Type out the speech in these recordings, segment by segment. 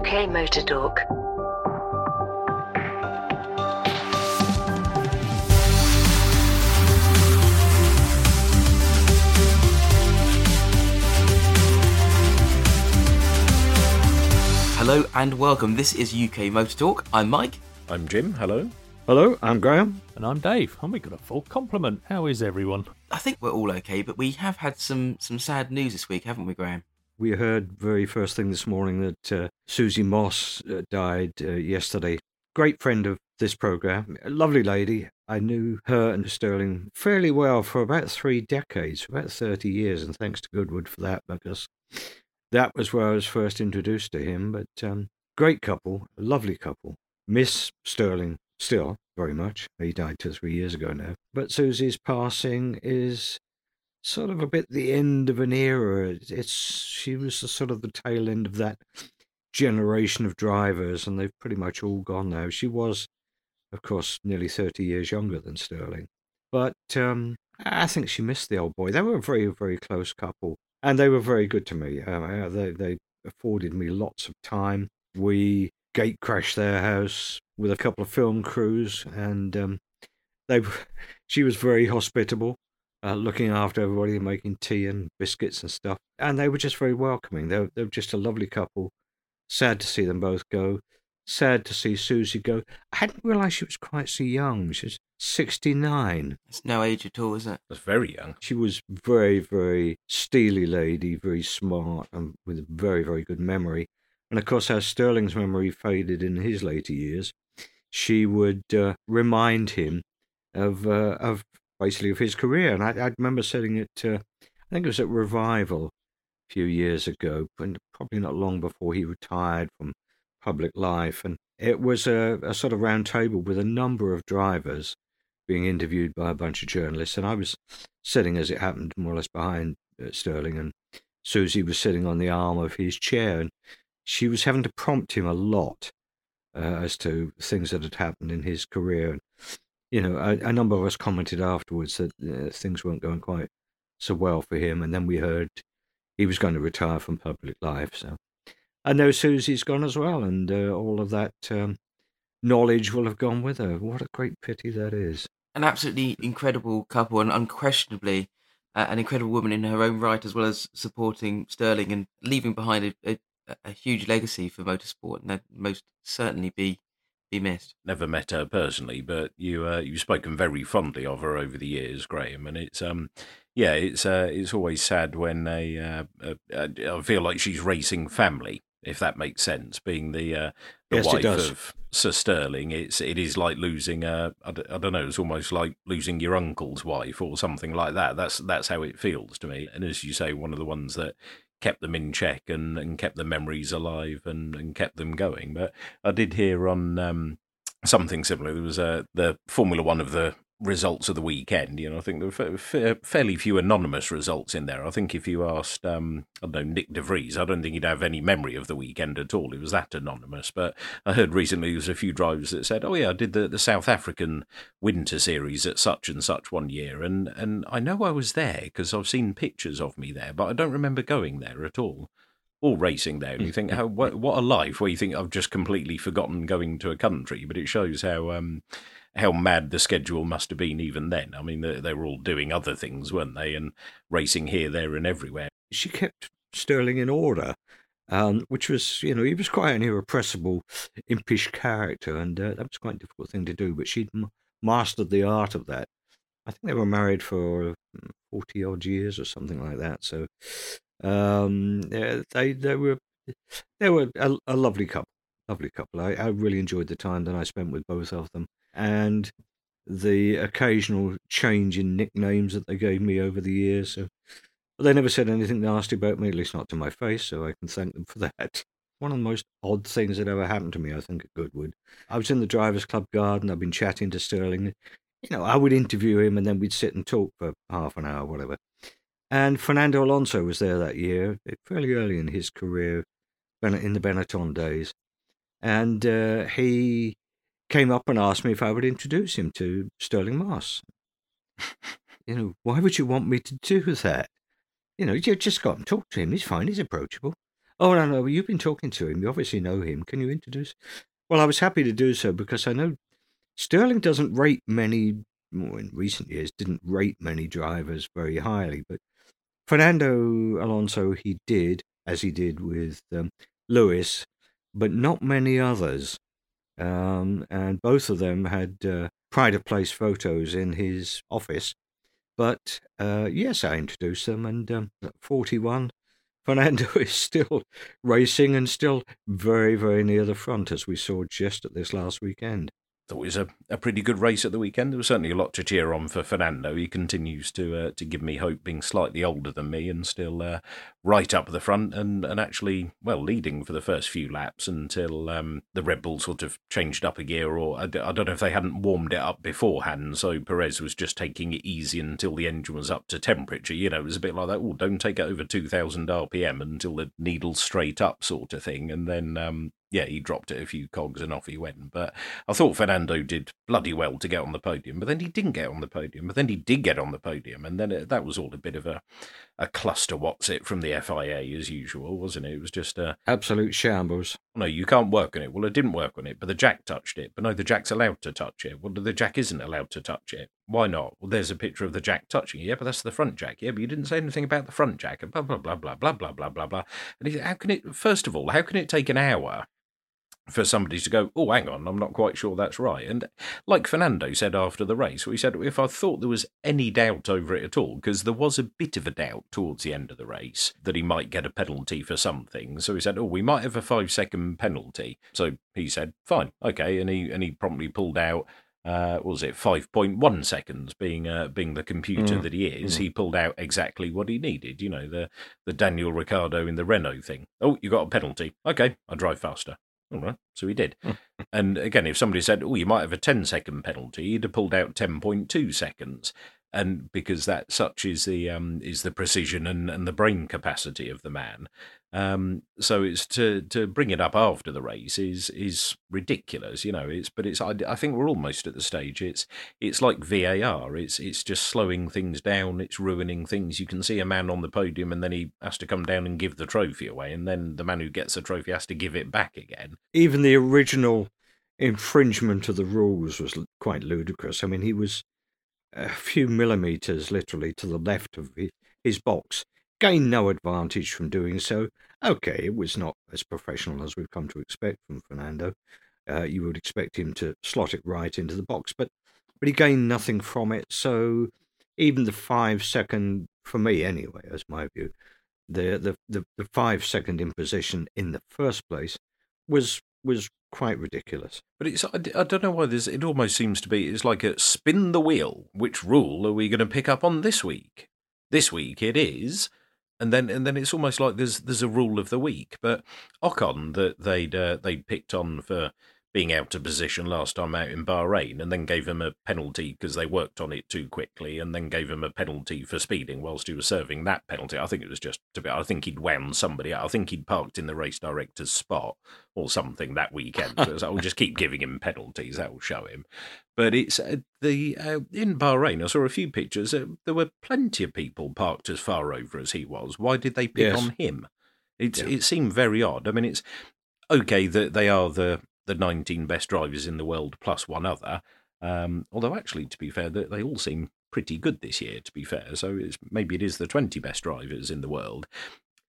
UK Motor Talk. Hello and welcome. This is UK Motor Talk. I'm Mike. I'm Jim. Hello. Hello, I'm Graham. And I'm Dave, and we got a full complement. How is everyone? I think we're all okay, but we have had some some sad news this week, haven't we, Graham? We heard very first thing this morning that uh, Susie Moss uh, died uh, yesterday. Great friend of this program, a lovely lady. I knew her and Stirling fairly well for about three decades, about 30 years, and thanks to Goodwood for that because that was where I was first introduced to him. But um, great couple, lovely couple. Miss Stirling still very much. He died two or three years ago now. But Susie's passing is sort of a bit the end of an era. It's she was the sort of the tail end of that generation of drivers, and they've pretty much all gone now. She was, of course, nearly thirty years younger than Stirling, but um, I think she missed the old boy. They were a very, very close couple, and they were very good to me. Uh, they they afforded me lots of time. We gate crashed their house with a couple of film crews, and um, they she was very hospitable uh, looking after everybody and making tea and biscuits and stuff. And they were just very welcoming. They were, they were just a lovely couple. Sad to see them both go. Sad to see Susie go. I hadn't realised she was quite so young. She was 69. It's no age at all, is it? That's very young. She was very, very steely lady, very smart, and with a very, very good memory. And of course, as Stirling's memory faded in his later years, she would uh, remind him of uh, of basically of his career. And I, I remember sitting at, uh, I think it was at Revival a few years ago, and probably not long before he retired from public life. And it was a, a sort of round table with a number of drivers being interviewed by a bunch of journalists. And I was sitting, as it happened, more or less behind uh, Stirling, and Susie was sitting on the arm of his chair. And she was having to prompt him a lot uh, as to things that had happened in his career. And you know, a, a, number of us commented afterwards that uh, things weren't going quite so well for him, and then we heard he was going to retire from public life. So I know Susie's gone as well, and uh, all of that um, knowledge will have gone with her. What a great pity that is. An absolutely incredible couple, and unquestionably uh, an incredible woman in her own right, as well as supporting Stirling and leaving behind a, a, a huge legacy for motorsport, and that most certainly be be missed. Never met her personally, but you uh, you've spoken very fondly of her over the years, Graham, and it's um yeah it's uh, it's always sad when a, uh, I feel like she's racing family if that makes sense. Being the uh, the yes, wife of Sir Stirling, it's it is like losing a I don't know. It's almost like losing your uncle's wife or something like that. That's that's how it feels to me. And as you say, one of the ones that kept them in check and, and kept the memories alive and, and kept them going. But I did hear on um, something similar. There was the Formula One of the results of the weekend. You know, I think there were fa- fairly few anonymous results in there. I think if you asked, um, I don't know, Nyck de Vries, I don't think he'd have any memory of the weekend at all. It was that anonymous. But I heard recently there was a few drivers that said, "Oh yeah, I did the, the South African Winter Series at such and such one year, and and I know I was there because I've seen pictures of me there, but I don't remember going there at all." All racing there. And you think, how what, what a life where you think I've just completely forgotten going to a country, but it shows how um, how mad the schedule must have been even then. I mean, they, they were all doing other things, weren't they? And racing here, there, and everywhere. She kept Stirling in order. Um, which was, you know, he was quite an irrepressible, impish character, and uh, that was quite a difficult thing to do. But she'd m- mastered the art of that. I think they were married for mm, forty odd years or something like that. So um, yeah, they they were they were a, a lovely couple, lovely couple. I, I really enjoyed the time that I spent with both of them and the occasional change in nicknames that they gave me over the years. So they never said anything nasty about me, at least not to my face, so I can thank them for that. One of the most odd things that ever happened to me, I think, at Goodwood. I was in the Drivers' Club garden, I've been chatting to Stirling. You know, I would interview him and then we'd sit and talk for half an hour, whatever. And Fernando Alonso was there that year, fairly early in his career, in the Benetton days. And uh, he came up and asked me if I would introduce him to Stirling Moss. you know, why would you want me to do that? You know, you just got and talk to him. He's fine. He's approachable. Oh, no, no. You've been talking to him. You obviously know him. Can you introduce? Well, I was happy to do so because I know Stirling doesn't rate many, well, in recent years, didn't rate many drivers very highly. But Fernando Alonso, he did, as he did with um, Lewis, but not many others. Um, and both of them had uh, pride of place photos in his office. But uh, yes, I introduced them, and um, 41 Fernando is still racing and still very, very near the front, as we saw just at this last weekend thought it was a, a pretty good race at the weekend. There was certainly a lot to cheer on for Fernando. He continues to uh, to give me hope, being slightly older than me and still uh, right up the front and, and actually well leading for the first few laps until um, the Red Bull sort of changed up a gear, or I, don't know if they hadn't warmed it up beforehand. So Perez was just taking it easy until the engine was up to temperature. You know, it was a bit like that. Oh, don't take it over two thousand RPM until the needle's straight up, sort of thing. And then um, yeah, he dropped it a few cogs and off he went. But I thought Fernando did bloody well to get on the podium, but then he didn't get on the podium. But then he did get on the podium, and then it, that was all a bit of a, a cluster. What's it from the FIA as usual, wasn't it? It was just a absolute shambles. No, you can't work on it. Well, it didn't work on it, but the jack touched it. But no, the jack's allowed to touch it. Well, the jack isn't allowed to touch it. Why not? Well, there's a picture of the jack touching it. Yeah, but that's the front jack. Yeah, but you didn't say anything about the front jack. And blah blah blah blah blah blah blah blah blah. And he said, how can it? First of all, how can it take an hour? For somebody to go, oh, hang on, I'm not quite sure that's right. And like Fernando said after the race, he said, if I thought there was any doubt over it at all, because there was a bit of a doubt towards the end of the race that he might get a penalty for something. So he said, oh, we might have a five second penalty. So he said, fine, okay. And he, and he promptly pulled out uh, was it 5.1 seconds being uh, being the computer mm. that he is, mm. he pulled out exactly what he needed. You know, the the Daniel Ricciardo in the Renault thing. Oh, you got a penalty. Okay, I drive faster. All right, so he did. Hmm. and again, if somebody said, "Oh, you might have a 10 second penalty," he'd have pulled out 10.2 seconds, and because that such is the um, is the precision and, and the brain capacity of the man, um, so it's to to bring it up after the race is is ridiculous, you know. It's but it's I, I think we're almost at the stage. It's it's like VAR. It's it's just slowing things down. It's ruining things. You can see a man on the podium and then he has to come down and give the trophy away, and then the man who gets the trophy has to give it back again. Even the original infringement of the rules was quite ludicrous. I mean, he was a few millimeters literally to the left of his box gained no advantage from doing so. Okay, it was not as professional as we've come to expect from Fernando. Uh, you would expect him to slot it right into the box, but but he gained nothing from it. So even the five second, for me anyway, as my view, the the the, the five second imposition in the first place was was quite ridiculous. But it's I, I don't know why there's it almost seems to be it's like a spin the wheel. Which rule are we going to pick up on this week? This week it is and then and then it's almost like there's there's a rule of the week. But Ocon that they'd uh, they'd picked on for being out of position last time out in Bahrain, and then gave him a penalty because they worked on it too quickly, and then gave him a penalty for speeding whilst he was serving that penalty. I think it was just to be. I think he'd wound somebody. Out. I think he'd parked in the race director's spot or something that weekend. so I'll just keep giving him penalties. That will show him. But it's uh, the uh, in Bahrain. I saw a few pictures. Uh, there were plenty of people parked as far over as he was. Why did they pick yes. on him? It yeah. it seemed very odd. I mean, it's okay that they are the the 19 best drivers in the world plus one other. Um, although, actually, to be fair, they, all seem pretty good this year, to be fair. So maybe it is the 20 best drivers in the world.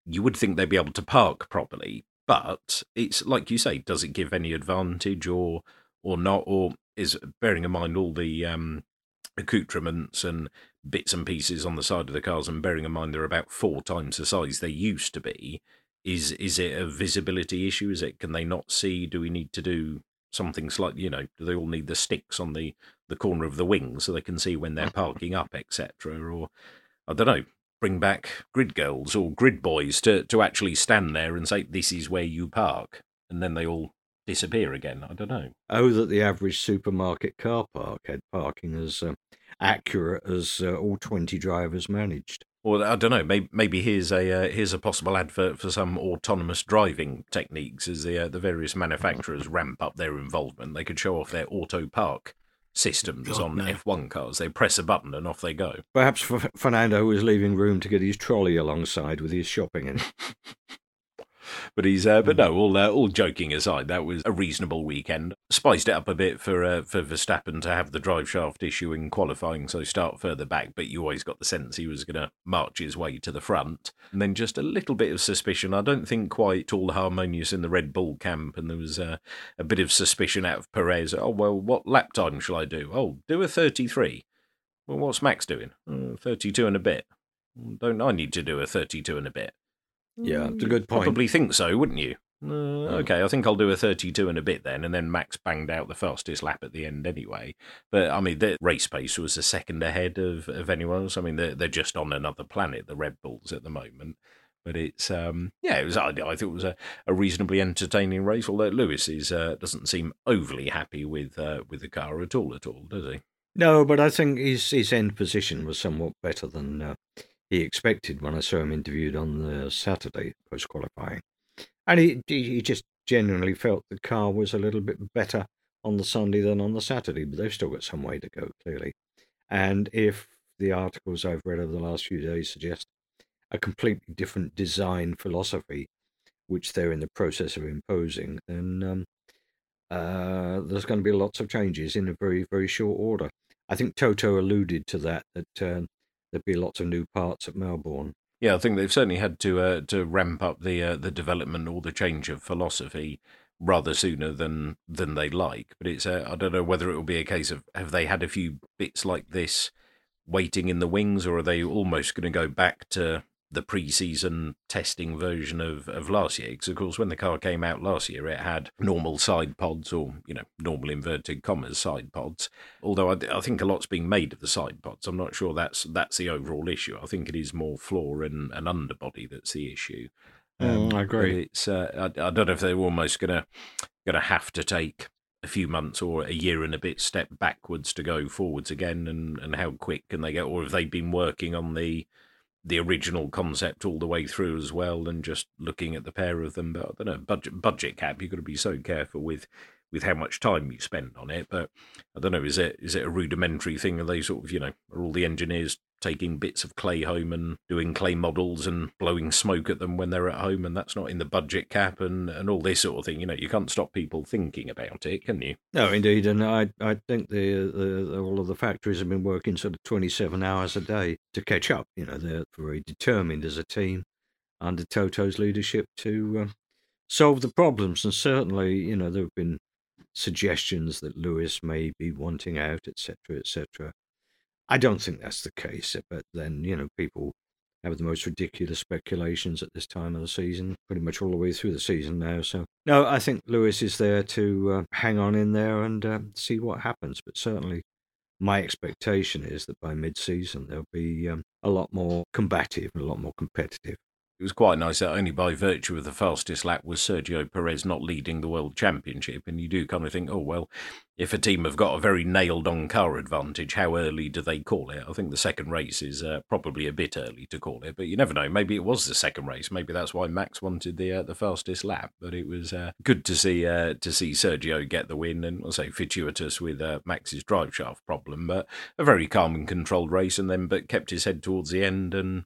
You would think they'd be able to park properly, but it's like you say, does it give any advantage or or not? Or is bearing in mind all the um, accoutrements and bits and pieces on the side of the cars, and bearing in mind they're about four times the size they used to be, is is it a visibility issue? Is it can they not see? Do we need to do something slightly? You know, do they all need the sticks on the the corner of the wings so they can see when they're parking up, etc. Or I don't know. Bring back grid girls or grid boys to to actually stand there and say this is where you park, and then they all disappear again. I don't know. Oh, that the average supermarket car park had parking as uh, accurate as uh, all twenty drivers managed. Or I don't know. Maybe, maybe here's a uh, here's a possible advert for some autonomous driving techniques as the uh, the various manufacturers ramp up their involvement. They could show off their auto park systems God, on no. F1 cars. They press a button and off they go. Perhaps Fernando was leaving room to get his trolley alongside with his shopping in it. but he's uh, but no, all uh, all joking aside, that was a reasonable weekend. Spiced it up a bit for uh, for Verstappen to have the drive shaft issue in qualifying, so start further back. But you always got the sense he was going to march his way to the front, and then just a little bit of suspicion. I don't think quite all harmonious in the Red Bull camp, and there was uh, a bit of suspicion out of Perez. Oh well, what lap time shall I do? Oh, do a thirty-three. Well, what's Max doing? Uh, 32 and a bit. Don't I need to do a 32 and a bit? Yeah, it's a good point. Probably think so, wouldn't you? Uh, okay, I think I'll do a 32 and a bit then, and then Max banged out the fastest lap at the end anyway. But I mean, the race pace was a second ahead of, of anyone else. I mean, they're, they're just on another planet, the Red Bulls at the moment. But it's um yeah, it was I, I thought it was a, a reasonably entertaining race. Although Lewis is uh, doesn't seem overly happy with uh, with the car at all, at all, does he? No, but I think his his end position was somewhat better than uh, he expected when I saw him interviewed on the Saturday post qualifying, and he he just genuinely felt the car was a little bit better on the Sunday than on the Saturday, but they've still got some way to go clearly. And if the articles I've read over the last few days suggest a completely different design philosophy, which they're in the process of imposing, then um, uh, there's going to be lots of changes in a very, very short order. I think Toto alluded to that, that uh, there'd be lots of new parts at Melbourne. Yeah, I think they've certainly had to uh, to ramp up the uh, the development or the change of philosophy rather sooner than than they like. But it's uh, I don't know whether it will be a case of have they had a few bits like this waiting in the wings, or are they almost going to go back to the pre-season testing version of, of last year. Because of course, when the car came out last year, it had normal side pods or you know normal inverted commas side pods. Although I, I think a lot's being made of the side pods. I'm not sure that's that's the overall issue. I think it is more floor and, and underbody that's the issue. Um, mm, I agree. It's uh, I, I don't know if they're almost gonna gonna have to take a few months or a year and a bit step backwards to go forwards again and, and how quick can they get or have they been working on the the original concept all the way through as well, and just looking at the pair of them. But I don't know, budget budget cap. You've got to be so careful with with how much time you spend on it. But I don't know, is it is it a rudimentary thing? Are they sort of you know are all the engineers taking bits of clay home and doing clay models and blowing smoke at them when they're at home, and that's not in the budget cap and, and all this sort of thing. You know, you can't stop people thinking about it, can you? No, indeed, and I I think the, the all of the factories have been working sort of twenty seven hours a day to catch up. You know, they're very determined as a team under Toto's leadership to uh, solve the problems, and certainly, you know, there have been suggestions that Lewis may be wanting out, etc., etc. I don't think that's the case, but then, you know, people have the most ridiculous speculations at this time of the season, pretty much all the way through the season now. So, no, I think Lewis is there to uh, hang on in there and uh, see what happens. But certainly, my expectation is that by mid season, they'll be um, a lot more combative and a lot more competitive. It was quite nice that only by virtue of the fastest lap was Sergio Perez not leading the World Championship. And you do kind of think, oh, well, if a team have got a very nailed on car advantage, how early do they call it? I think the second race is uh, probably a bit early to call it, but you never know. Maybe it was the second race. Maybe that's why Max wanted the uh, the fastest lap. But it was uh, good to see uh, to see Sergio get the win, and say fortuitous with uh, Max's drive shaft problem, but a very calm and controlled race, and then but kept his head towards the end and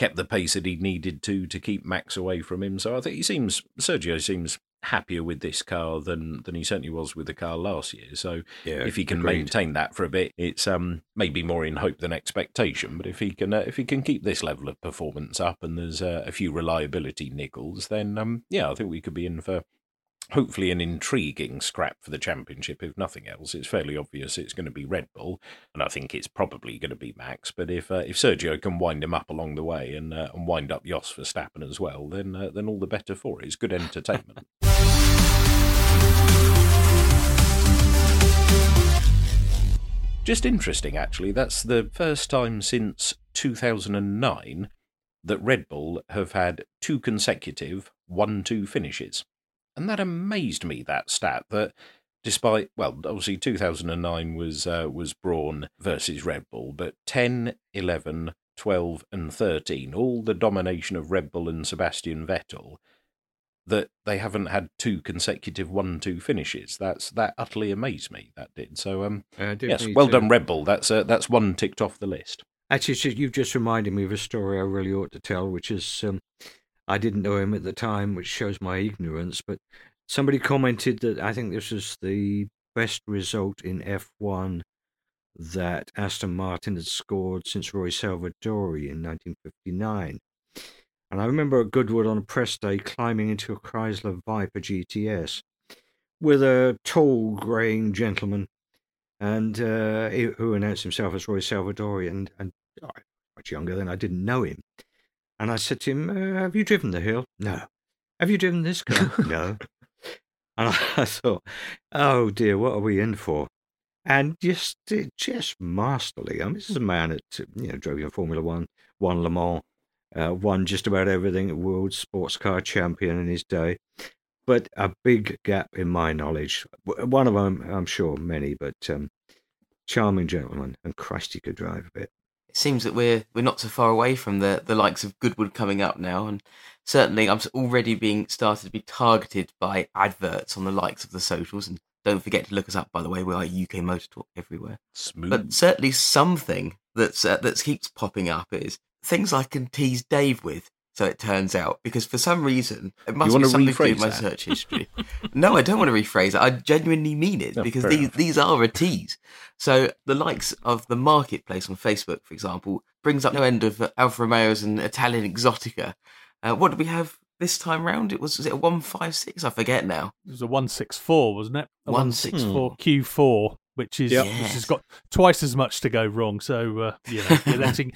kept the pace that he needed to to keep Max away from him. So I think he seems Sergio seems happier with this car than than he certainly was with the car last year. So yeah, if he can agreed. maintain that for a bit, it's um maybe more in hope than expectation. But if he can uh, if he can keep this level of performance up and there's uh, a few reliability nickels, then um yeah, I think we could be in for hopefully an intriguing scrap for the championship. If nothing else, it's fairly obvious it's going to be Red Bull, and I think it's probably going to be Max. But if uh, if Sergio can wind him up along the way and uh, and wind up Jos Verstappen as well, then uh, then all the better for it. It's good entertainment. Just interesting, actually. That's the first time since 2009 that Red Bull have had two consecutive 1 2 finishes. And that amazed me, that stat, that despite, well, obviously 2009 was, uh, was Brawn versus Red Bull, but 10, 11, 12, and 13, all the domination of Red Bull and Sebastian Vettel, that they haven't had two consecutive one-two finishes. That's that utterly amazed me. That did. So, um, yes, well to. done, Red Bull. That's uh, that's one ticked off the list. Actually, you've just reminded me of a story I really ought to tell, which is um, I didn't know him at the time, which shows my ignorance. But somebody commented that I think this was the best result in F1 that Aston Martin had scored since Roy Salvadori in 1959. And I remember at Goodwood on a press day climbing into a Chrysler Viper GTS with a tall, greying gentleman and uh, who announced himself as Roy Salvadori, and, and oh, much younger than I didn't know him. And I said to him, uh, "Have you driven the hill? No. Have you driven this car? no." And I thought, "Oh dear, what are we in for?" And just, just masterly. I mean, this is a man that you know drove in Formula One, won Le Mans, uh, won just about everything, world sports car champion in his day. But a big gap in my knowledge. One of them, I'm sure, many, but um, charming gentleman, and Christ, he could drive a bit. It seems that we're we're not so far away from the the likes of Goodwood coming up now, and certainly I'm already being started to be targeted by adverts on the likes of the socials. And don't forget to look us up, by the way. We are UK Motor Talk everywhere. Smooth. But certainly something that's uh, that keeps popping up is things I can tease Dave with. So it turns out, because for some reason it must be something to do with my search history. no, I don't want to rephrase it. I genuinely mean it Oh, because these enough. these are a tease. So the likes of the marketplace on Facebook, for example, brings up no end of Alfa Romeos and Italian Exotica. Uh, what did we have this time round? It was was it a one five six? I forget now. It was a 164, wasn't it? A 164. 164 Q4, which is Yep. which has got twice as much to go wrong. So uh, you know, you're letting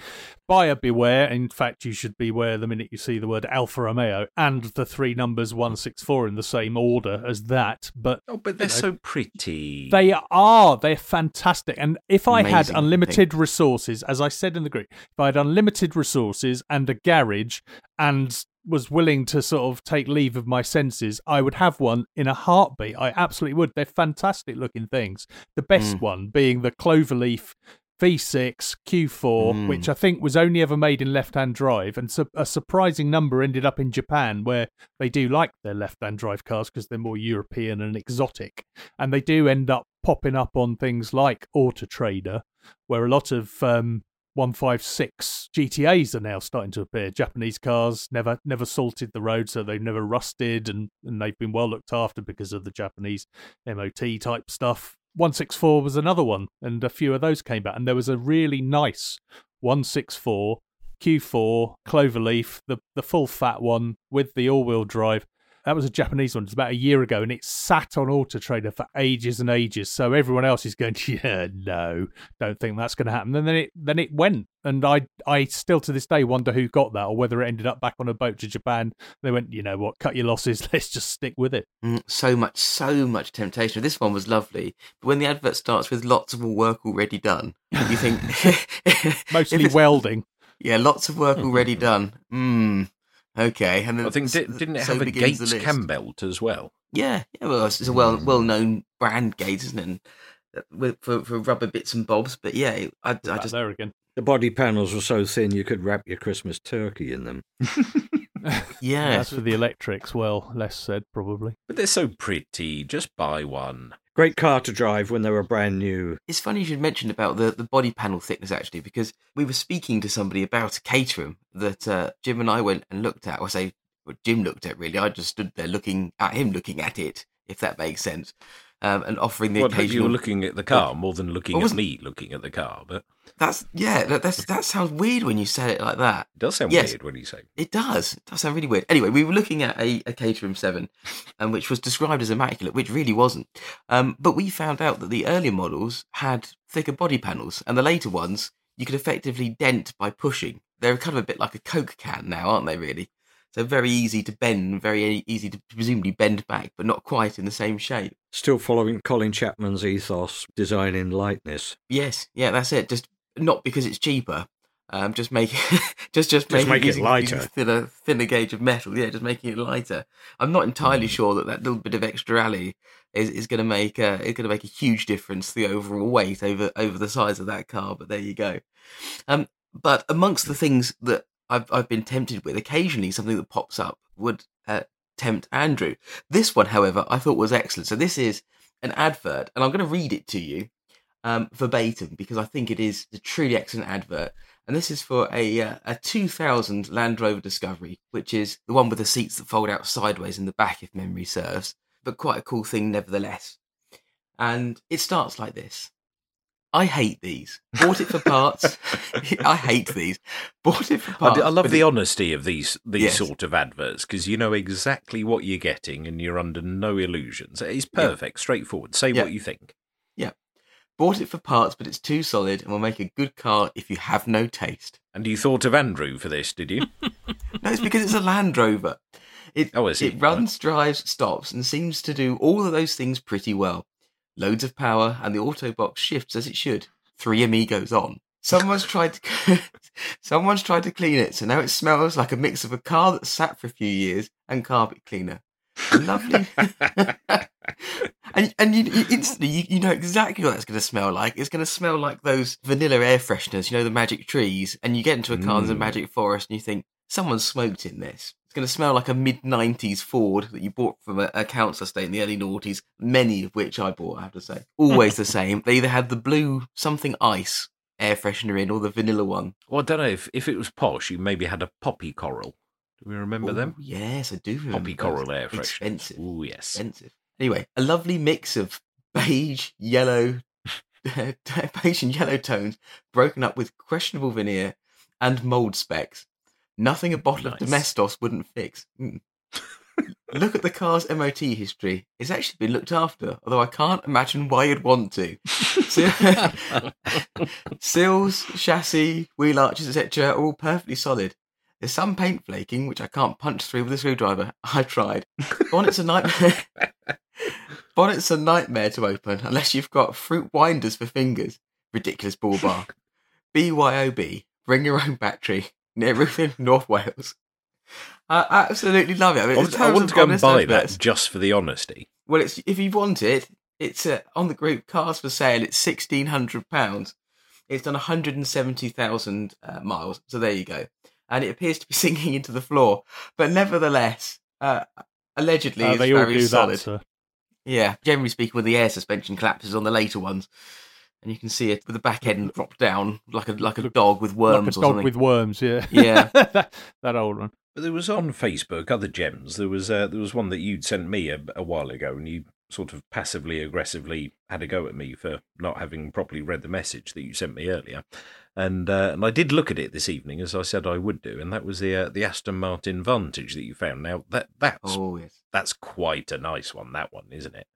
buyer beware. In fact, you should beware the minute you see the word Alfa Romeo and the three numbers 164 in the same order as that. But oh, but they're know. so pretty. they are they're fantastic. And if I had Amazing unlimited resources, as I said in the group, if I had unlimited resources and a garage and was willing to sort of take leave of my senses, I would have one in a heartbeat. I absolutely would. They're fantastic looking things. The best Mm. one being the Cloverleaf V6 Q4, Mm. which I think was only ever made in left-hand drive, and su- a surprising number ended up in Japan, where they do like their left-hand drive cars because they're more European and exotic, and they do end up popping up on things like Auto Trader, where a lot of um, 156 GTAs are now starting to appear. Japanese cars never never salted the road, so they've never rusted, and, and they've been well looked after because of the Japanese MOT type stuff. 164 was another one, and a few of those came back, and there was a really nice 164 Q4 Cloverleaf, the the full fat one with the all-wheel drive. That was a Japanese one. It's about a year ago, and it sat on Auto Trader for ages and ages. So everyone else is going, yeah, no, don't think that's going to happen. And then it then it went, and I I still to this day wonder who got that or whether it ended up back on a boat to Japan. They went, you know what, cut your losses. Let's just stick with it. Mm, so much, so much temptation. This one was lovely, but when the advert starts with lots of work already done, you think Mostly welding. Yeah, lots of work already done. Mm, okay, and then I think s- didn't it so have a Gates list. cam belt as well? Yeah, yeah. Well, it's a well well known brand, Gates, isn't it? And, uh, For, for rubber bits and bobs, but yeah, I, I just there again. The body panels were so thin you could wrap your Christmas turkey in them. yeah. As for the electrics, well, less said probably. But they're so pretty. Just buy one. Great car to drive when they were brand new. It's funny you should mention about the, the body panel thickness actually, because we were speaking to somebody about a Caterham that uh, Jim and I went and looked at. Or say, well, Jim looked at really. I just stood there looking at him, looking at it, if that makes sense, um, and offering the Well, you were looking at the car more than looking at me looking at the car. But That's yeah. That, that's that sounds weird when you say it like that. it does sound Yes. weird when you say. It does. It does sound really weird. Anyway, we were looking at a, a Caterham 7, um, which was described as immaculate, which really wasn't. Um, but we found out that the earlier models had thicker body panels, and the later ones you could effectively dent by pushing. They're kind of a bit like a Coke can now, aren't they, really? So very easy to bend, very easy to presumably bend back, but not quite in the same shape. Still following Colin Chapman's ethos, design in lightness. Yes, yeah, that's it. Just not because it's cheaper. Um, just make just just, Just make it using- lighter. thinner thinner gauge of metal. Yeah, just making it lighter. I'm not entirely sure that that little bit of extra alley is, is going to make uh, is going to make a huge difference to the overall weight over over the size of that car. But there you go. Um, but amongst the things that I've I've been tempted with, occasionally something that pops up would uh, tempt Andrew. This one, however, I thought was excellent. So this is an advert, and I'm going to read it to you um, verbatim because I think it is a truly excellent advert. And this is for a uh, a 2000 Land Rover Discovery, which is the one with the seats that fold out sideways in the back, if memory serves. But quite a cool thing, nevertheless. And it starts like this. I hate these. Bought it for parts. I hate these. Bought it for I, parts. d- I love the it- honesty of these these Yes. sort of adverts because you know exactly what you're getting and you're under no illusions. It's Yeah. perfect, straightforward. Say Yeah. what you think. Yeah. Bought it for parts, but it's too solid and will make a good car if you have no taste. And you thought of Andrew for this, did you? No, it's because it's a Land Rover. It, Oh, I see. it runs, drives, stops, and seems to do all of those things pretty well. Loads of power, and the auto box shifts as it should. Three amigos on. Someone's tried to someone's tried to clean it, so now it smells like a mix of a car that sat for a few years and carpet cleaner. Lovely, and and you, you instantly you, you know exactly what that's going to smell like. It's going to smell like those vanilla air fresheners, you know, the magic trees. And you get into a car there's a Mm. magic forest, and you think someone smoked in this. It's going to smell like a mid '90s Ford that you bought from a, a council estate in the early noughties. Many of which I bought, I have to say. Always the same. They either had the blue something ice air freshener in, or the vanilla one. well, I don't know if if it was posh, you maybe had a poppy coral. Do we remember Ooh, them? Yes, I do. Remember Poppy coral air fresheners. Expensive. Oh yes. expensive. Anyway, a lovely mix of beige, yellow, beige and yellow tones, broken up with questionable veneer and mold specks. Nothing a bottle of Nice. Domestos wouldn't fix. Mm. Look at the car's MOT history. It's actually been looked after, although I can't imagine why you'd want to. Seals, chassis, wheel arches, etc., are all perfectly solid. There's some paint flaking, which I can't punch through with a screwdriver. I tried. Bonnet's a nightmare. Bonnet's a nightmare to open unless you've got fruit winders for fingers. Ridiculous ball bar. BYOB. Bring your own battery. Near Roofing, North Wales. I absolutely love it. I, mean, I in want, I want to go and buy adverts- that just for the honesty. well, it's if you want it, it's uh, on the group cars for sale. It's sixteen hundred pounds. It's done one hundred and seventy thousand uh, miles. So there you go, and it appears to be sinking into the floor. But nevertheless, uh, allegedly, Uh, it's they all very do solid. that, sir. Yeah, generally speaking, when the air suspension collapses on the later ones, and you can see it with the back end dropped down like a like a dog with worms like a or dog something. with worms, yeah. Yeah. that, that old one. But there was on Facebook other gems. There was uh, there was one that you'd sent me a, a while ago, and you sort of passively aggressively had a go at me for not having properly read the message that you sent me earlier. And uh, and I did look at it this evening, as I said I would do, and that was the uh, the Aston Martin Vantage that you found. Now that that's oh yes, that's quite a nice one. That one, isn't it?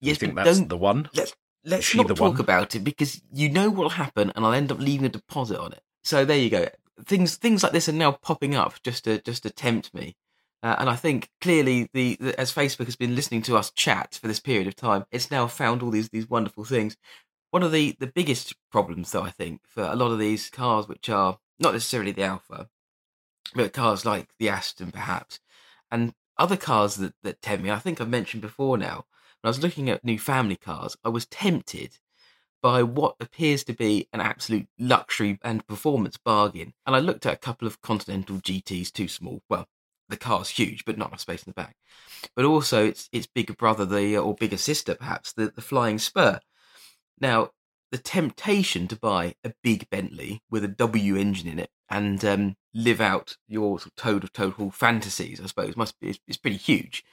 yes, you think that's don't the one? let's let's not talk one? about it because you know what'll happen, and I'll end up leaving a deposit on it. So there you go. Things things like this are now popping up just to just to tempt me. Uh, and I think clearly the, the as Facebook has been listening to us chat for this period of time, it's now found all these these wonderful things. One of the the biggest problems, though, I think, for a lot of these cars, which are not necessarily the Alfa, but cars like the Aston, perhaps, and other cars that that tempt me. I think I've mentioned before now. When I was looking at new family cars, I was tempted by what appears to be an absolute luxury and performance bargain. And I looked at a couple of Continental GTs, too small. Well, the car's huge, but not enough space in the back. But also, its its bigger brother, the or bigger sister, perhaps the the Flying Spur. Now, the temptation to buy a big Bentley with a W engine in it and um, live out your sort of toad of Toad Hall fantasies, I suppose, must be is, is pretty huge.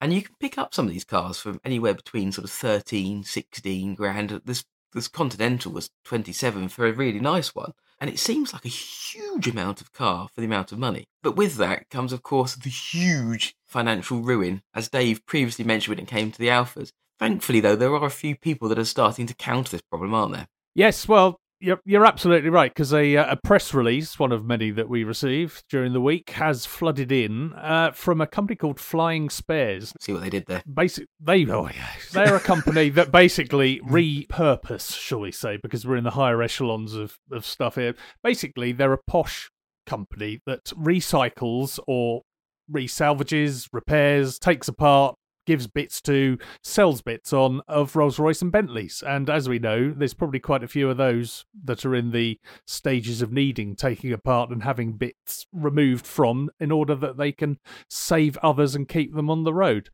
And you can pick up some of these cars from anywhere between sort of 13, 16 grand. This this Continental was 27 for a really nice one. And it seems like a huge amount of car for the amount of money. But with that comes, of course, the huge financial ruin, as Dave previously mentioned when it came to the Alfas. Thankfully, though, there are a few people that are starting to counter this problem, aren't there? Yes, well, you're, you're absolutely right because a, uh, a press release, one of many that we received during the week, has flooded in uh, from a company called Flying Spares. See what they did there. Basic, they oh yeah, they're a company that basically repurpose, shall we say, because we're in the higher echelons of, of stuff here. Basically, they're a posh company that recycles or resalvages, repairs, takes apart, gives bits to, sells bits on of Rolls Royce and Bentleys. And as we know, there's probably quite a few of those that are in the stages of needing taking apart and having bits removed from in order that they can save others and keep them on the road.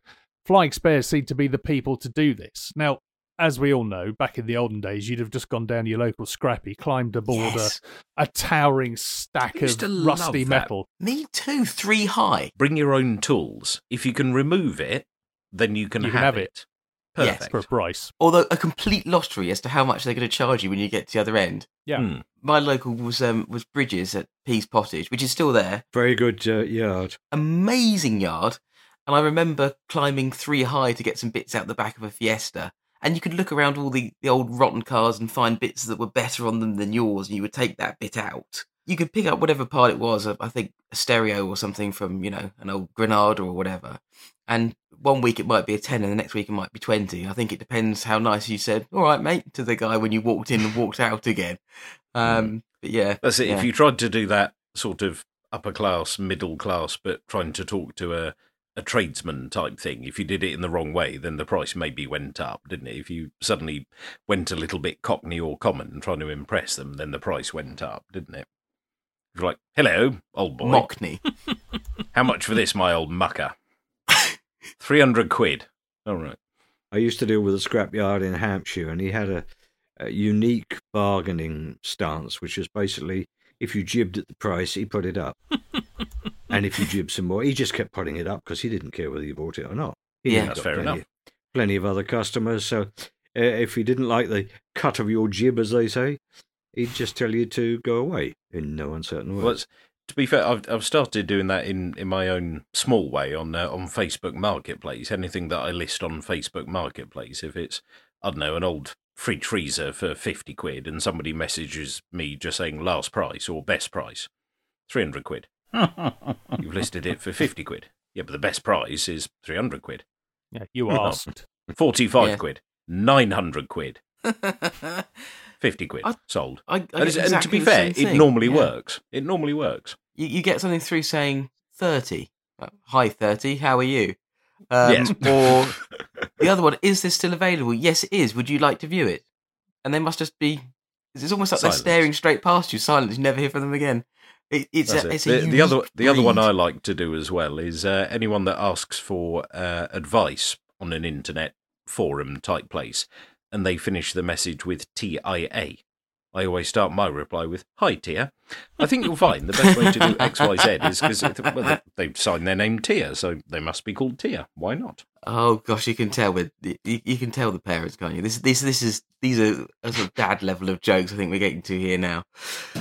Flying Spares seem to be the people to do this. Now, as we all know, back in the olden days, you'd have just gone down your local scrappy, climbed aboard Yes. a, a towering stack of to rusty metal. Me too. Three high. Bring your own tools. If you can remove it, then you can, You can have, have it. it. Yes. Perfect. for a price. Although a complete lottery as to how much they're going to charge you when you get to the other end. Yeah. Hmm. My local was um, was Bridges at Pease Pottage, which is still there. Very good uh, yard. Amazing yard. And I remember climbing three high to get some bits out the back of a Fiesta. And you could look around all the, the old rotten cars and find bits that were better on them than yours, and you would take that bit out. You could pick up whatever part it was, I think a stereo or something from, you know, an old Granada or whatever. And one week it might be a 10 and the next week it might be 20. I think it depends how nice you said, all right, mate, to the guy when you walked in and walked out again. Um, but yeah. That's it. yeah. If you tried to do that sort of upper class, middle class, but trying to talk to a, a tradesman type thing, if you did it in the wrong way, then the price maybe went up, didn't it? If you suddenly went a little bit cockney or common trying to impress them, then the price went up, didn't it? You're like, hello, old boy. Mockney. How much for this, my old mucker? 300 quid. All right. I used to deal with a scrapyard in Hampshire, and he had a, a unique bargaining stance, which was basically if you jibbed at the price, he put it up. and if you jibbed some more, he just kept putting it up because he didn't care whether you bought it or not. He Yeah. knew fair plenty, enough. Plenty of other customers. So uh, if he didn't like the cut of your jib, as they say, he'd just tell you to go away in no uncertain words. Well, to be fair, I've I've started doing that in, in my own small way on uh, on Facebook Marketplace. Anything that I list on Facebook Marketplace, if it's I don't know an old fridge freezer for fifty quid, and somebody messages me just saying last price or best price, three hundred quid. You've listed it for fifty quid. Yeah, but the best price is three hundred quid. Yeah, you asked. Forty five Yeah. quid. Nine hundred quid. Fifty quid. I- sold. I, I And, get it's- and to be fair, it normally Yeah. works. It normally works. You, you get something through saying 30. Uh, Hi, 30. How are you? Um, Yes. Or the other one, is this still available? Yes, it is. Would you like to view it? And they must just be. It's almost like Silence. they're staring straight past you, silent. You never hear from them again. It, it's a, it. it's a the, the other the other one. I like to do as well is uh, anyone that asks for uh, advice on an internet forum type place, and they finish the message with TIA. I always start my reply with "Hi, Tia." I think you'll find the best way to do X Y Z is because well, they- they've signed their name Tia, so they must be called Tia. Why not? Oh gosh, you can tell with you, you can tell the parents, can't you? This this this is these are a sort of dad level of jokes. I think we're getting to here now.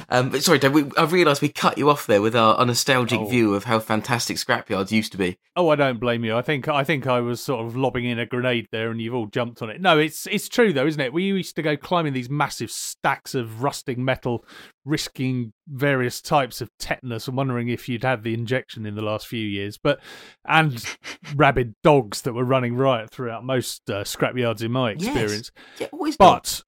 Um, but sorry, Dad, we, I realised we cut you off there with our, our nostalgic Oh. view of how fantastic scrapyards used to be. Oh, I don't blame you. I think I think I was sort of lobbing in a grenade there, and you've all jumped on it. No, it's it's true though, isn't it? We used to go climbing these massive stacks of rusting metal, risking various types of tetanus, and wondering if you'd had the injection in the last few years. But and rabid dogs that were running riot throughout most uh, scrapyards in my Yes. experience. Yeah, always. done. But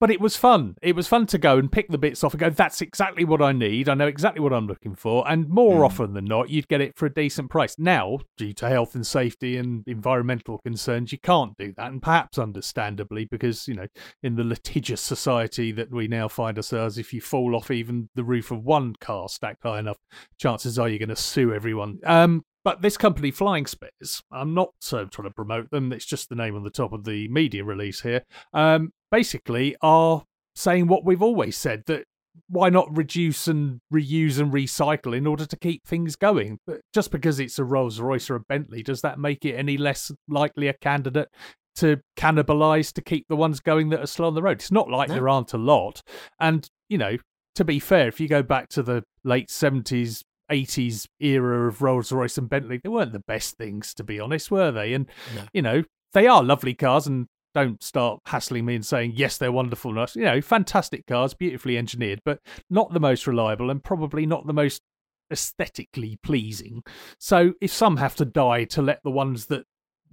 but it was fun. It was fun to go and pick the bits off and go, that's exactly what I need. I know exactly what I'm looking for. And more Mm. often than not, you'd get it for a decent price. Now, due to health and safety and environmental concerns, you can't do that. And perhaps understandably, because, you know, in the litigious society that we now find ourselves, if you fall off even the roof of one car stacked high enough, chances are you're going to sue everyone. Um, but this company, Flying Spares, I'm not so trying to promote them. It's just the name on the top of the media release here. Um, basically, are saying what we've always said that why not reduce and reuse and recycle in order to keep things going? But just because it's a Rolls Royce or a Bentley, does that make it any less likely a candidate to cannibalize to keep the ones going that are slow on the road? It's not like No. there aren't a lot. And, you know, to be fair, if you go back to the late 70s, 80s era of Rolls Royce and Bentley, they weren't the best things, to be honest, were they? And, No. you know, they are lovely cars and don't start hassling me and saying, yes, they're wonderful. Nice. You know, fantastic cars, beautifully engineered, but not the most reliable and probably not the most aesthetically pleasing. So if some have to die to let the ones that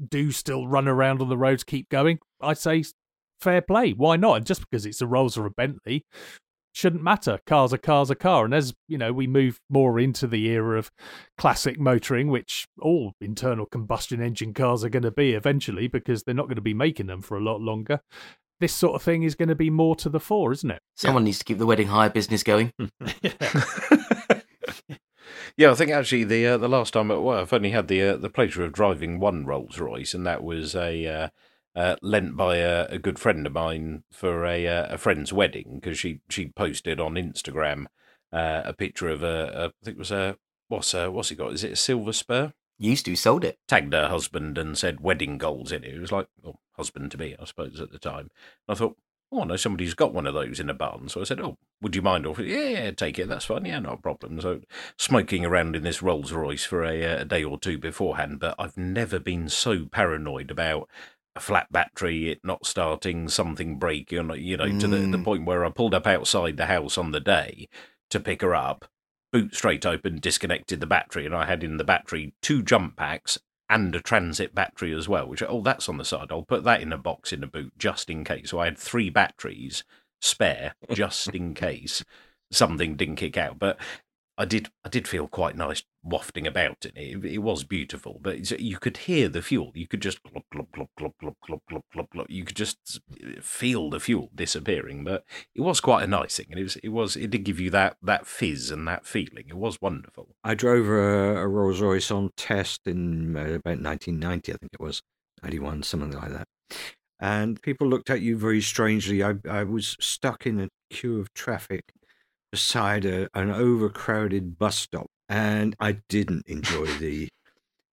do still run around on the roads keep going, I'd say fair play. Why not? And just because it's a Rolls or a Bentley shouldn't matter. Cars are cars are car. And as you know, we move more into the era of classic motoring, which all internal combustion engine cars are going to be eventually, because they're not going to be making them for a lot longer. This sort of thing is going to be more to the fore, isn't it? Someone needs to keep the wedding hire business going. yeah, I think actually the uh, the last time at well, I've only had the uh, the pleasure of driving one Rolls Royce, and that was a uh, uh, lent by a, a, good friend of mine for a, uh, a friend's wedding because she she posted on Instagram uh, a picture of a, a I think it was a what's a, what's he got? Is it a silver spur? Used to sold it. Tagged her husband and said wedding goals in it. It was like well, husband to me, I suppose, at the time. And I thought, oh, I know somebody's got one of those in a barn. So I said, oh, would you mind? Or yeah, yeah, take it. That's fine. Yeah, not a problem. So smoking around in this Rolls Royce for a, uh, a day or two beforehand. But I've never been so paranoid about a flat battery, it not starting, something breaking, you know, mm. to the, the mm. point where I pulled up outside the house on the day to pick her up, boot straight open, disconnected the battery, and I had in the battery two jump packs and a transit battery as well, which, oh, that's on the side. I'll put that in a box in the boot just in case. So I had three batteries spare just in case something didn't kick out. But I did I did feel quite nice wafting about in it. It, was beautiful, but you could hear the fuel. You could just glop glop glop glop glop glop glop glop glop. You could just feel the fuel disappearing. But it was quite a nice thing, and it was it was it did give you that that fizz and that feeling. It was wonderful. I drove a, a Rolls Royce on test in uh, about 1990, I think it was 91, something like that. And people looked at you very strangely. I I was stuck in a queue of traffic beside a, an overcrowded bus stop, and I didn't enjoy the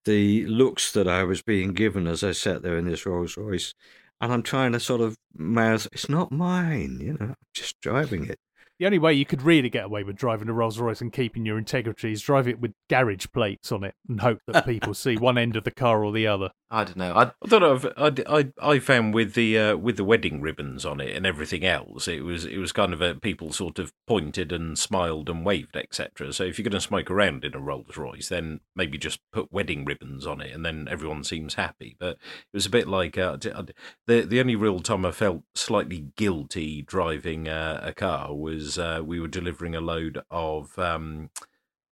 the looks that I was being given as I sat there in this Rolls Royce. And I'm trying to sort of mouth, it's not mine, you know, I'm just driving it the only way you could really get away with driving a Rolls Royce and keeping your integrity is drive it with garage plates on it and hope that people see one end of the car or the other. I don't know. I, I don't know. I, I, I found with the uh, with the wedding ribbons on it and everything else, it was it was kind of a people sort of pointed and smiled and waved, etc. So if you're going to smoke around in a Rolls Royce, then maybe just put wedding ribbons on it, and then everyone seems happy. But it was a bit like uh, the the only real time I felt slightly guilty driving uh, a car was was uh, we were delivering a load of um,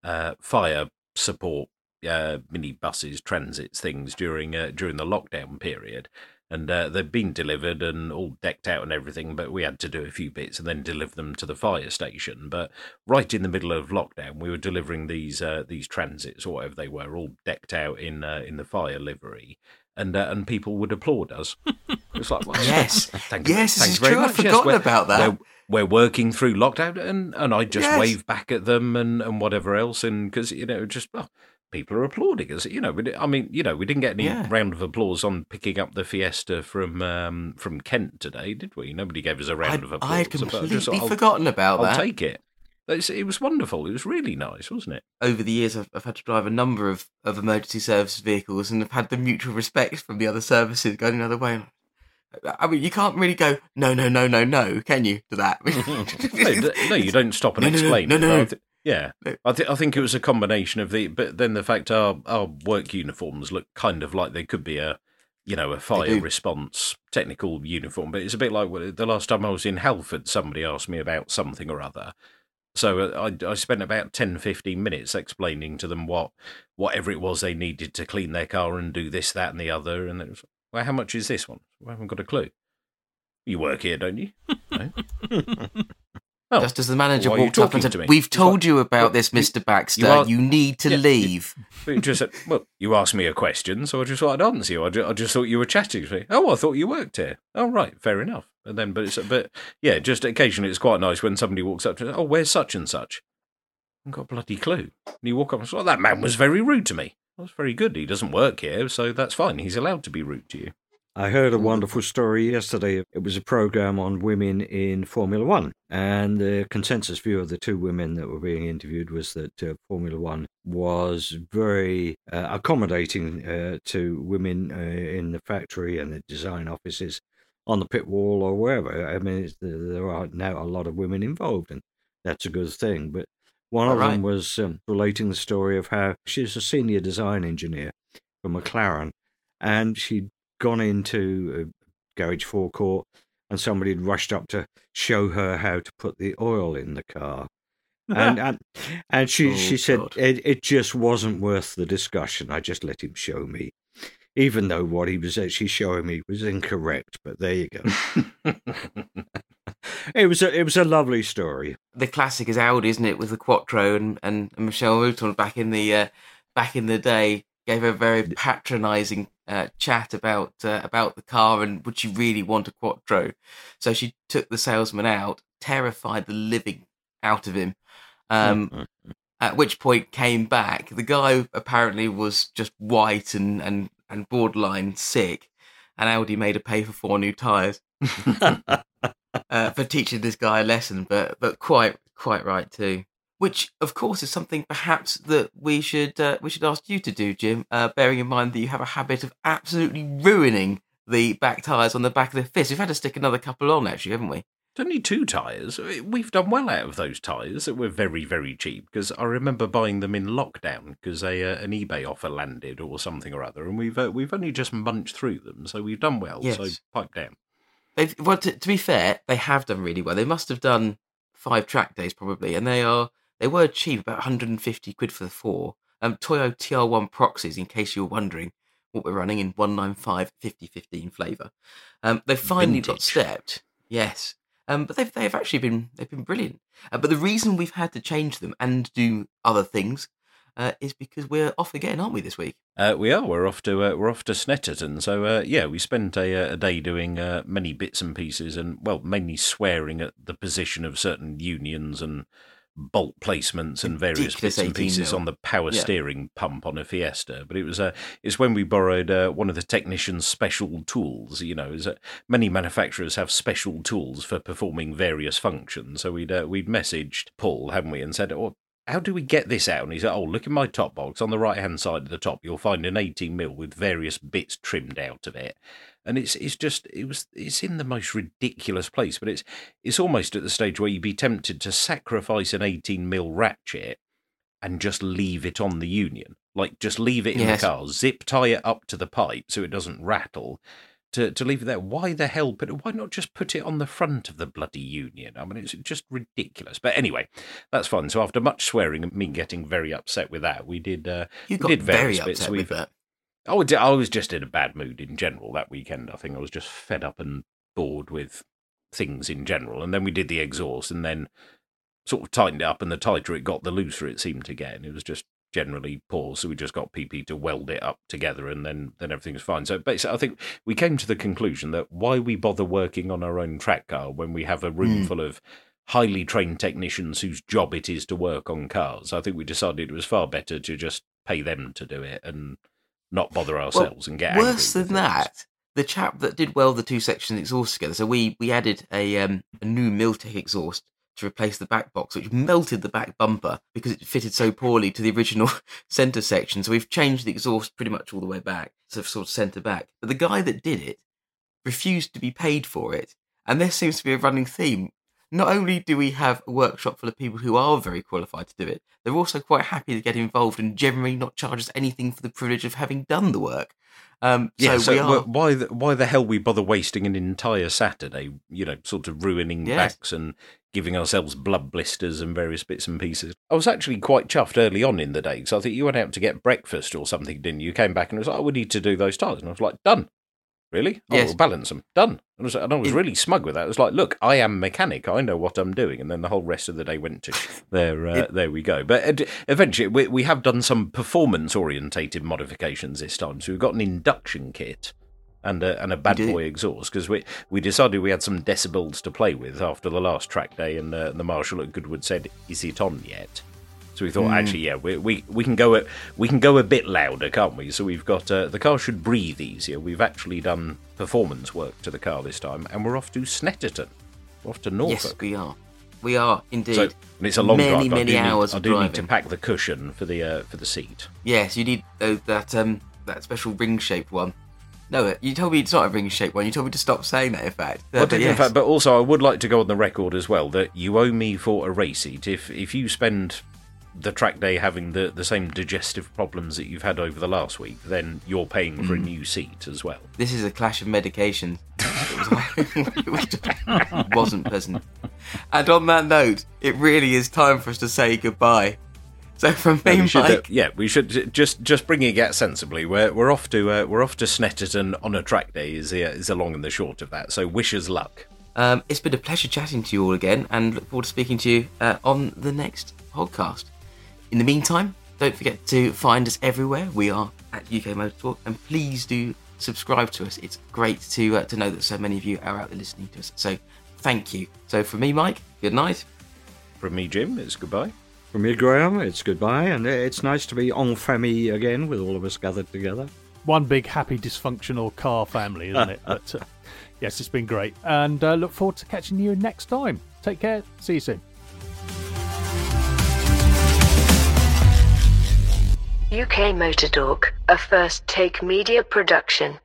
uh, fire support uh, mini buses, transits, things during uh, during the lockdown period. And uh, they've been delivered and all decked out and everything, but we had to do a few bits and then deliver them to the fire station. But right in the middle of lockdown, we were delivering these uh, these transits or whatever they were, all decked out in in the fire livery and uh, and people would applaud us. It's like, well, yes, thank you, yes, thanks very true. much. I've forgotten yes, about that. We're, we're, working through lockdown, and, and I just yes. wave back at them and, and whatever else, and because you know, just well, people are applauding us. You know, I mean, you know, we didn't get any yeah. round of applause on picking up the Fiesta from um, from Kent today, did we? Nobody gave us a round I'd, of applause. I had completely just, forgotten about I'll that. I'll take it. It's, it was wonderful. It was really nice, wasn't it? Over the years, I've, I've, had to drive a number of, of emergency service vehicles and have had the mutual respect from the other services going the other way. I mean, you can't really go no, no, no, no, no, can you? To that? no, no, you don't stop and no, explain. No, no, no. no. Yeah, I, th- I think it was a combination of the, but then the fact our our work uniforms look kind of like they could be a, you know, a fire response technical uniform. But it's a bit like the last time I was in Halford, somebody asked me about something or other, so uh, I, I spent about 10, 15 minutes explaining to them what whatever it was they needed to clean their car and do this, that, and the other. And it was, well, how much is this one? Well, I haven't got a clue. You work here, don't you? No? Oh, Just as the manager walked up and said, to me? "We've told you about this, Mister Baxter. You, are, you, need to yeah, leave." You, just said, "Well, you asked me a question, so I just thought I'd answer you. I just, I just thought you were chatting to me. Oh, I thought you worked here. Oh, right, fair enough. And then, but it's, but yeah, just occasionally it's quite nice when somebody walks up to, "Oh, where's such and such?" I've got a bloody clue. And you walk up and say, "Well, that man was very rude to me." Well, that's very good. He doesn't work here, so that's fine. He's allowed to be rude to you. I heard a wonderful story yesterday. It was a program on women in Formula One, and the consensus view of the two women that were being interviewed was that uh, Formula One was very uh, accommodating uh, to women uh, in the factory and the design offices, on the pit wall or wherever. I mean, there are now a lot of women involved, and that's a good thing. But one All of right. them was um, relating the story of how she's a senior design engineer for McLaren, and she'd gone into a garage forecourt and somebody had rushed up to show her how to put the oil in the car. and and, and she oh, she said it, it just wasn't worth the discussion. I just let him show me, even though what he was actually showing me was incorrect. But there you go. it was a it was a lovely story. The classic is Audi, isn't it, with the Quattro and and, and Michèle Mouton back in the uh, back in the day gave her a very patronising uh, chat about uh, about the car and would she really want a Quattro. So she took the salesman out, terrified the living out of him. Um, at which point came back. The guy apparently was just white and, and, and borderline sick, and Audi made her pay for four new tyres uh, for teaching this guy a lesson. But but quite quite right too. Which of course is something perhaps that we should uh, we should ask you to do, Jim. Uh, bearing in mind that you have a habit of absolutely ruining the back tyres on the back of the fist. We've had to stick another couple on actually, haven't we? It's only two tyres. We've done well out of those tyres that were very, very cheap because I remember buying them in lockdown because uh, an eBay offer landed or something or other, and we've uh, we've only just munched through them, so we've done well. Yes. So pipe down. They've, well, to, to be fair, they have done really well. They must have done five track days probably, and they are they were cheap, about 150 quid for the four. Um, Toyo TR1 Proxes, in case you were wondering what we're running in 195 50 15 flavour. Um, they've finally got stepped, yes. Um, but they've they've actually been they've been brilliant. Uh, but the reason we've had to change them and do other things uh, is because we're off again, aren't we, this week? Uh, we are. We're off to uh, we're off to Snetterton. So uh, yeah, we spent a, uh, a day doing uh, many bits and pieces, and well, mainly swearing at the position of certain unions and bolt placements and various bits and pieces mil. on the power Yeah. steering pump on a Fiesta. But it was uh, it's when we borrowed uh, one of the technician's special tools. You know, is that many manufacturers have special tools for performing various functions. So we'd uh, we'd messaged Paul, haven't we, and said, "Oh, how do we get this out? And he said, Oh, look in my top box. On the right hand side of the top, you'll find an 18 mil with various bits trimmed out of it. And it's it's just it was it's in the most ridiculous place, but it's it's almost at the stage where you'd be tempted to sacrifice an 18 mil ratchet and just leave it on the union. Like just leave it in Yes. the car, zip tie it up to the pipe so it doesn't rattle. To, to leave it there, why the hell? But why not just put it on the front of the bloody union? I mean, it's just ridiculous. But anyway, that's fine. So after much swearing and me getting very upset with that, we did. Uh, You we got did very bits. upset with We've- that. I was just in a bad mood in general that weekend. I think I was just fed up and bored with things in general. And then we did the exhaust and then sort of tightened it up. And the tighter it got, the looser it seemed to get. And it was just generally poor. So we just got PP to weld it up together and then, then everything was fine. So basically, I think we came to the conclusion that why we bother working on our own track car when we have a room Mm. full of highly trained technicians whose job it is to work on cars. I think we decided it was far better to just pay them to do it and not bother ourselves and get Worse than that, the chap that did weld the two section exhaust together. So we we added a um, a new Milltek exhaust to replace the back box, which melted the back bumper because it fitted so poorly to the original center section. So we've changed the exhaust pretty much all the way back, so sort of center back. But the guy that did it refused to be paid for it, and there seems to be a running theme. Not only do we have a workshop full of people who are very qualified to do it, they're also quite happy to get involved and generally not charge us anything for the privilege of having done the work. Um, Yeah, so, so, we are. why the, why the hell we bother wasting an entire Saturday, you know, sort of ruining Yes. backs and giving ourselves blood blisters and various bits and pieces. I was actually quite chuffed early on in the day because I think you went out to get breakfast or something, didn't you? You came back and it was like, oh, we need to do those tyres. And I was like, done. Really? Oh, Yes. we'll balance them. Done. And I was, and I was really smug with that. I was like, look, I am mechanic. I know what I'm doing. And then the whole rest of the day went to there. Uh, there we go. But uh, eventually, we, we have done some performance orientated modifications this time. So we've got an induction kit and a, and a bad boy exhaust because we we decided we had some decibels to play with after the last track day, and uh, the marshal at Goodwood said, "Is it on yet?" So we thought, actually, yeah, we, we we can go a, we can go a bit louder, can't we? So we've got uh, the car should breathe easier. We've actually done performance work to the car this time, and we're off to Snetterton, we're off to Norfolk. yes, we are. We are indeed. So and it's a long many, drive. I many hours Need, I do need to pack the cushion for the uh, for the seat. Yes, you need uh, that um that special ring shaped one. No, uh, you told me it's not a ring shaped one. You told me to stop saying that. In fact, Uh, Well, but in fact, but also I would like to go on the record as well that you owe me for a race seat. If if you spend the track day having the, the same digestive problems that you've had over the last week, then you're paying for a new seat as well. this is a clash of medications. It was- it wasn't pleasant. And on that note, it really is time for us to say goodbye. So from me, should, uh, Mike, yeah, we should just just bringing it out sensibly. We're we're off to uh, we're off to Snetterton on a track day. Is the is the long and the short of that. So wish us luck. um, it's been a pleasure chatting to you all again, and look forward to speaking to you uh, on the next podcast. In the meantime, Don't forget to find us everywhere. We are at UK Motor Talk, and please do subscribe to us. It's great to uh, to know that so many of you are out there listening to us. So thank you. So for me, Mike, good night. From me, Jim, it's goodbye. From me, Graham, it's goodbye, and it's nice to be en famille again with all of us gathered together. One big happy dysfunctional car family, isn't it? but uh, yes, it's been great, and uh, look forward to catching you next time. Take care. See you soon. UK Motor Talk, a first take media production.